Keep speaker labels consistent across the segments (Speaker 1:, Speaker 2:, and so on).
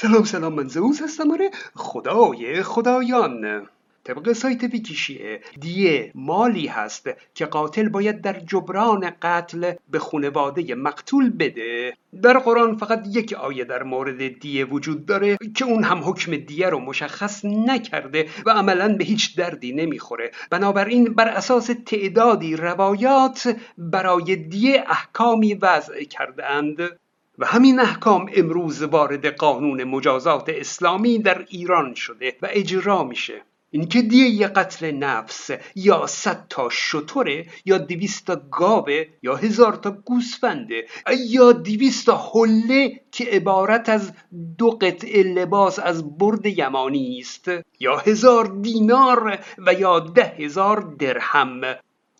Speaker 1: سلام سلام من زوز هستم. آره خدای خدایان. طبق سایت ویکیشیه دیه مالی هست که قاتل باید در جبران قتل به خانواده مقتول بده. در قرآن فقط یک آیه در مورد دیه وجود داره که اون هم حکم دیه رو مشخص نکرده و عملا به هیچ دردی نمی‌خوره. بنابراین بر اساس تعدادی روایات برای دیه احکامی وضع کرده اند و همین احکام امروز وارد قانون مجازات اسلامی در ایران شده و اجرا میشه. اینکه دیه قتل نفس یا صد تا شطوره یا دویست تا گاوه یا هزار تا گوسفنده یا دویست تا حله که عبارت از دو قطعه لباس از برد یمانی است یا هزار دینار و یا ده هزار درهم.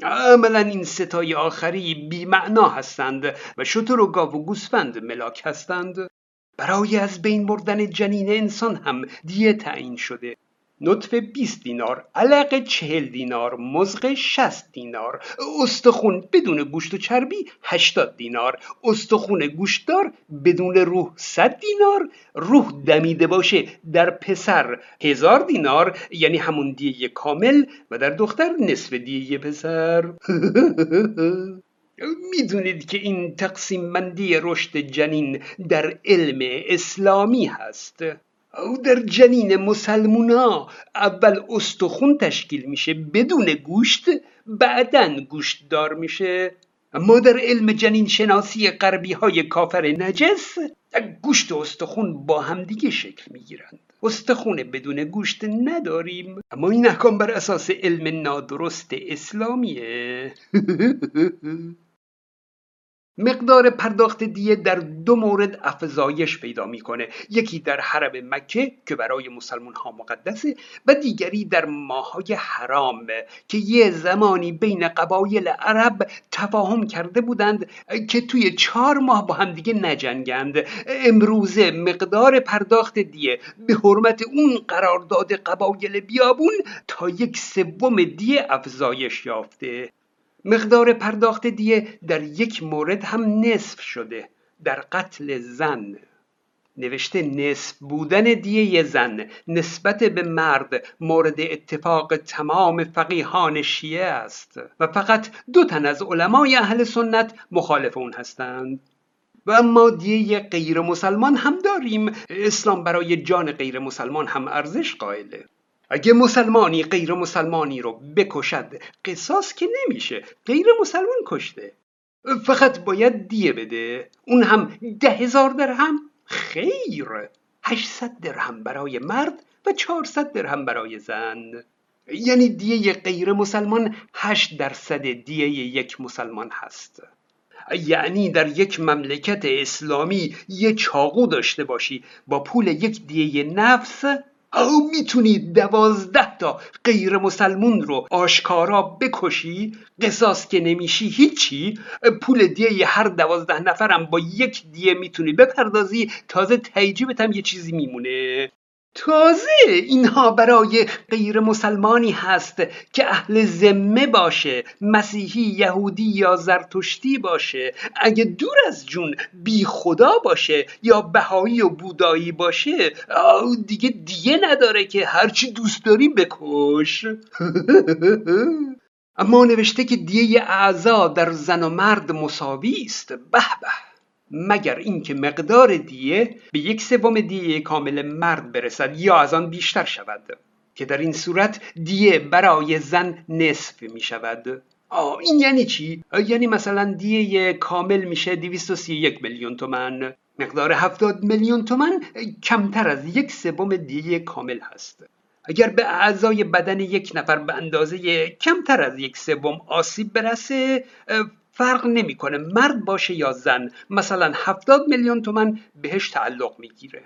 Speaker 1: عملا این ستای آخری بیمعنا هستند و شتر و گاو و گوسفند ملاک هستند. برای از بین بردن جنین انسان هم دیه تعیین شده. نطفه 20 دینار علق 40 دینار مزق 60 دینار استخون بدون گوشت و چربی 80 دینار استخون گوشتدار بدون روح 100 دینار روح دمیده باشه در پسر هزار دینار یعنی همون دیه کامل و در دختر نصف دیه پسر. می‌دونید که این تقسیم بندی رشد جنین در علم اسلامی هست. او در جنین مسلمونا اول استخون تشکیل میشه بدون گوشت بعدا گوشت دار میشه. اما در علم جنین شناسی غربی های کافر نجس گوشت و استخون با همدیگه شکل می‌گیرند. استخون بدون گوشت نداریم. اما این احکام بر اساس علم نادرست اسلامیه. مقدار پرداخت دیه در دو مورد افزایش پیدا می‌کنه. یکی در حرم مکه که برای مسلمان ها مقدسه و دیگری در ماهای حرام که یه زمانی بین قبایل عرب تفاهم کرده بودند که توی چهار ماه با هم دیگه نجنگند. امروزه مقدار پرداخت دیه به حرمت اون قرارداد قبایل بیابون تا یک سوم دیه افزایش یافته. مقدار پرداخت دیه در یک مورد هم نصف شده در قتل زن. نوشته نصف بودن دیه زن نسبت به مرد مورد اتفاق تمام فقیهان شیعه است و فقط دو تن از علمای اهل سنت مخالف اون هستند. و اما دیه غیر مسلمان هم داریم. اسلام برای جان غیر مسلمان هم ارزش قائله. اگه مسلمانی غیر مسلمانی رو بکشد قصاص که نمیشه غیر مسلمان کشته. فقط باید دیه بده. اون هم ده هزار درهم؟ خیر. هشتصد درهم برای مرد و چهارصد درهم برای زن. یعنی دیه غیر مسلمان هشت درصد دیه یک مسلمان هست. یعنی در یک مملکت اسلامی یه چاقو داشته باشی با پول یک دیه نفس او می‌تونی دوازده تا غیر مسلمون رو آشکارا بکشی قصاص که نمیشی هیچی پول دیه هر دوازده نفرم با یک دیه می‌تونی بپردازی تازه تیجیبت هم یه چیزی میمونه. تازه اینها برای غیر مسلمانی هست که اهل ذمه باشه مسیحی یهودی یا زرتشتی باشه. اگه دور از جون بی خدا باشه یا بهایی و بودایی باشه دیگه دیگه نداره که هرچی دوست داری بکش. اما نوشته که دیه اعضا در زن و مرد مساوی است. به به. مگر اینکه مقدار دیه به یک سوم دیه کامل مرد برسد یا از آن بیشتر شود؟ که در این صورت دیه برای زن نصف می شود آه این یعنی چی؟ یعنی مثلا دیه کامل میشه 231 میلیون تومن مقدار 70 میلیون تومن کمتر از یک سوم دیه کامل هست. اگر به اعضای بدن یک نفر به اندازه کمتر از یک سوم آسیب برسه فرق نمی‌کنه. مرد باشه یا زن مثلا 70 میلیون تومن بهش تعلق می‌گیره.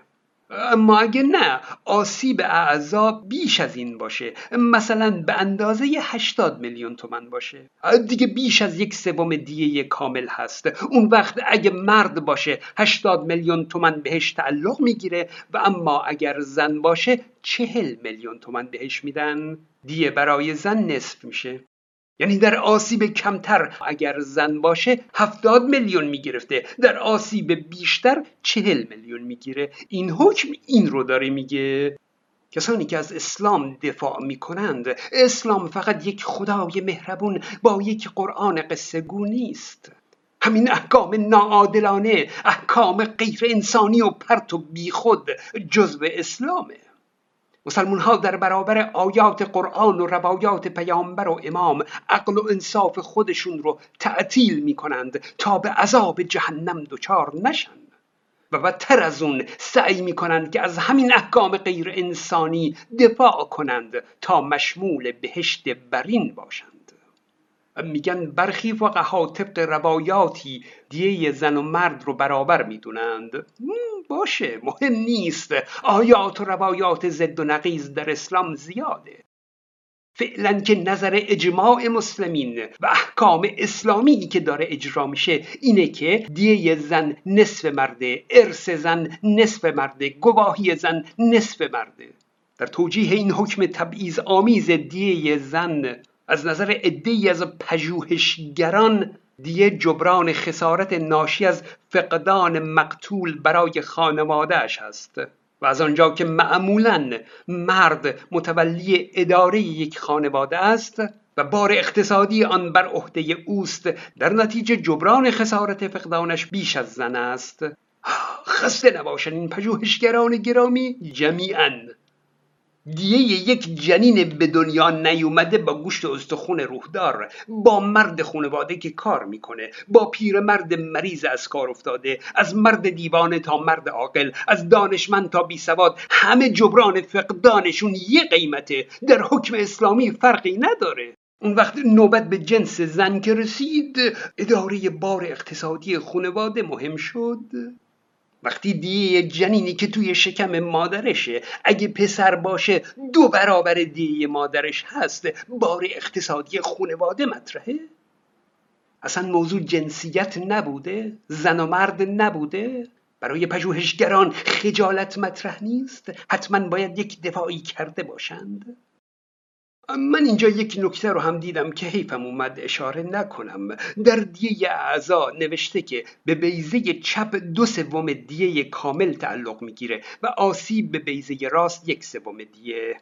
Speaker 1: اما اگه نه آسیب اعضا بیش از این باشه. مثلا به اندازه 80 میلیون تومن باشه. دیگه بیش از یک سوم دیه کامل هست. اون وقت اگه مرد باشه 80 میلیون تومن بهش تعلق می‌گیره و اما اگر زن باشه 40 میلیون تومن بهش میدن. دیه برای زن نصف میشه. یعنی در آسیب کمتر اگر زن باشه هفتاد میلیون می‌گرفته. در آسیب بیشتر چهل میلیون می‌گیره. این حکم این رو داره میگه. کسانی که از اسلام دفاع می کنند اسلام فقط یک خدای مهربون با یک قرآن قصه نیست. همین احکام ناعادلانه احکام غیر انسانی و پرت و بیخود جزو اسلامه. مسلمون ها در برابر آیات قرآن و روایات پیامبر و امام عقل و انصاف خودشون رو تعطیل می کنند تا به عذاب جهنم دچار نشند و بدتر از اون سعی می کنند که از همین احکام غیر انسانی دفاع کنند تا مشمول بهشت برین باشند. میگن برخی فقها طبق روایاتی دیه زن و مرد رو برابر می‌دونند. باشه مهم نیست. آیات و روایات زد و نقیز در اسلام زیاده. فعلا که نظر اجماع مسلمین و احکام اسلامی که داره اجرا میشه اینه که دیه زن نصف مرده ارث زن نصف مرده گواهی زن نصف مرده در توجیه این حکم تبعیض آمیز دیه زن از نظر عدهای از پژوهشگران دیه جبران خسارت ناشی از فقدان مقتول برای خانوادهش است و از آنجا که معمولا مرد متولی اداره یک خانواده است و بار اقتصادی آن بر عهده اوست در نتیجه جبران خسارت فقدانش بیش از زن است. خسته نباشن این پژوهشگران گرامی. جمیعا دیه یک جنین به دنیا نیومده با گوشت استخون روحدار با مرد خانواده که کار می‌کنه با پیرمرد مریض از کار افتاده از مرد دیوانه تا مرد عاقل از دانشمند تا بی سواد همه جبران فقدانشون یه قیمته. در حکم اسلامی فرقی نداره. اون وقت نوبت به جنس زن که رسید اداره بار اقتصادی خانواده مهم شد. وقتی دیه جنینی که توی شکم مادرشه اگه پسر باشه دو برابر دیه مادرش هست بار اقتصادی خونواده مطرحه؟ اصلا موضوع جنسیت نبوده زن و مرد نبوده برای پژوهشگران خجالت مطرح نیست؟ حتما باید یک دفاعی کرده باشند. من اینجا یک نکته رو هم دیدم که حیفم اومد اشاره نکنم. در دیه اعضا نوشته که به بیزه چپ دو سوم دیه کامل تعلق می‌گیره و آسیب به بیزه راست یک سوم دیه.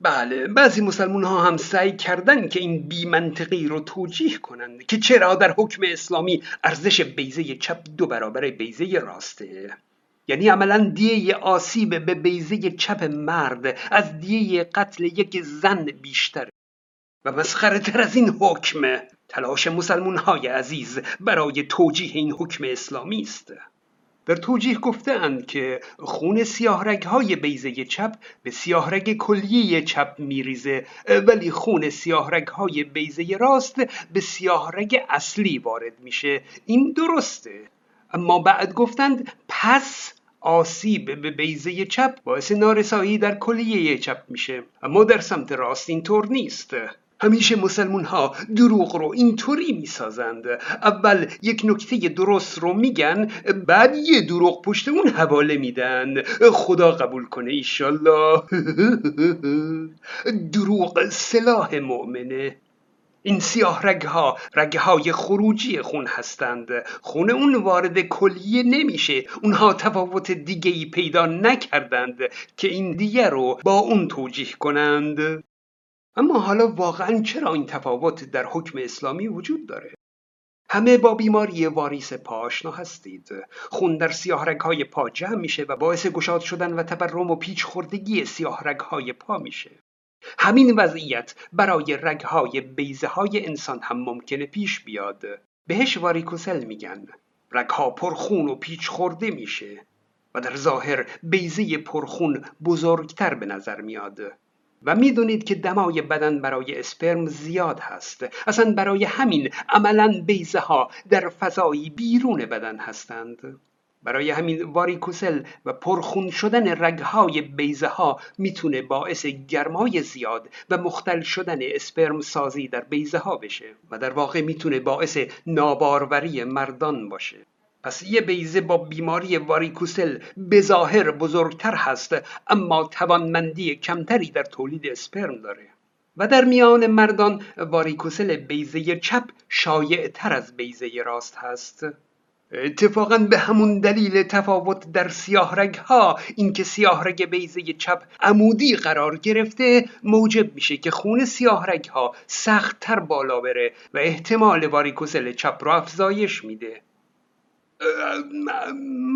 Speaker 1: بله بعضی مسلمون ها هم سعی کردن که این بی منطقی رو توجیه کنند که چرا در حکم اسلامی ارزش بیزه چپ دو برابر بیزه راسته. یعنی عملا دیه آسیب به بیزه چپ مرد از دیه قتل یک زن بیشتره و مسخره تر از این حکم تلاش مسلمون های عزیز برای توجیه این حکم اسلامی است. در توجیه گفتند که خون سیاهرگ های بیزه چپ به سیاهرگ کلیه چپ میریزه ولی خون سیاهرگ های بیزه راست به سیاهرگ اصلی وارد میشه. این درسته. اما بعد گفتند پس آسیب به بیزه چپ باعث نارسایی در کلیه چپ میشه. اما در سمت راست اینطور نیست. همیشه مسلمون ها دروغ رو اینطوری می‌سازند. اول یک نکته درست رو میگن بعد یه دروغ پشت اون حواله میدن. خدا قبول کنه ایشالله. دروغ سلاح مؤمنه. این سیاه رگها رگهای خروجی خون هستند. خون اون وارد کلیه نمیشه. اونها تفاوت دیگه ای پیدا نکردند که این دیگه رو با اون توجیه کنند. اما حالا واقعا چرا این تفاوت در حکم اسلامی وجود داره؟ همه با بیماری واریس پا آشنا هستید. خون در سیاه های پا جمع میشه و باعث گشاد شدن و تبرم و پیچ خوردگی سیاه های پا میشه. همین وضعیت برای رگهای بیزه های انسان هم ممکنه پیش بیاد. بهش واریکوسل میگن. رگها پرخون و پیچ خورده میشه و در ظاهر بیزه پرخون بزرگتر به نظر میاد. و می‌دونید که دمای بدن برای اسپرم زیاد هست. اصلا برای همین عملا بیزه ها در فضایی بیرون بدن هستند. برای همین واریکوسل و پرخون شدن رگهای بیزه ها می‌تونه باعث گرمای زیاد و مختل شدن اسپرم سازی در بیزه ها بشه و در واقع می‌تونه باعث ناباروری مردان باشه. پس یه بیزه با بیماری واریکوسل به ظاهر بزرگتر هست اما توانمندی کمتری در تولید اسپرم داره. و در میان مردان واریکوسل بیزه چپ شایع تر از بیزه راست هست. اتفاقا به همون دلیل تفاوت در سیاه رگ ها اینکه سیاه رگ بیزه چپ عمودی قرار گرفته موجب میشه که خون سیاه رگ ها سخت تر بالا بره و احتمال واریکوسل چپ رو افزایش میده.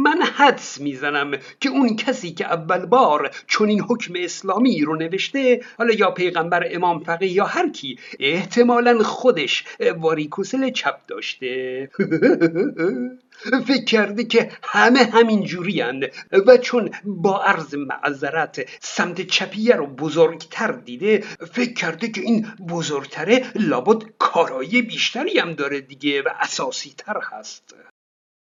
Speaker 1: من حدس می‌زنم که اون کسی که اول بار چون این حکم اسلامی رو نوشته حالا یا پیغمبر امام فقیه یا هر کی احتمالا خودش واریکوسل چپ داشته. فکر کرده که همه همین جوری و چون با عرض معذرت سمت چپیه رو بزرگتر دیده فکر کرده که این بزرگتره لابد کارایی بیشتری هم داره دیگه و اساسی تر هست.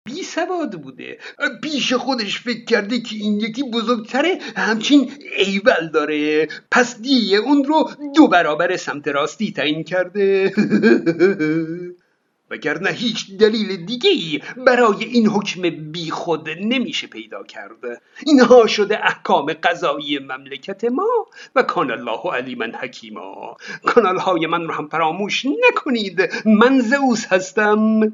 Speaker 1: بی سواد بوده. پیش خودش فکر کرده که این یکی بزرگتره همچین ایول داره. پس دیه اون رو دو برابر سمت راستی تعیین کرده. وگرنه هیچ دلیل دیگه ای برای این حکم بی خود نمیشه پیدا کرد. اینها شده احکام قضایی مملکت ما و کان الله علیما حکیما. کانال های من رو هم فراموش نکنید. من زئوس هستم.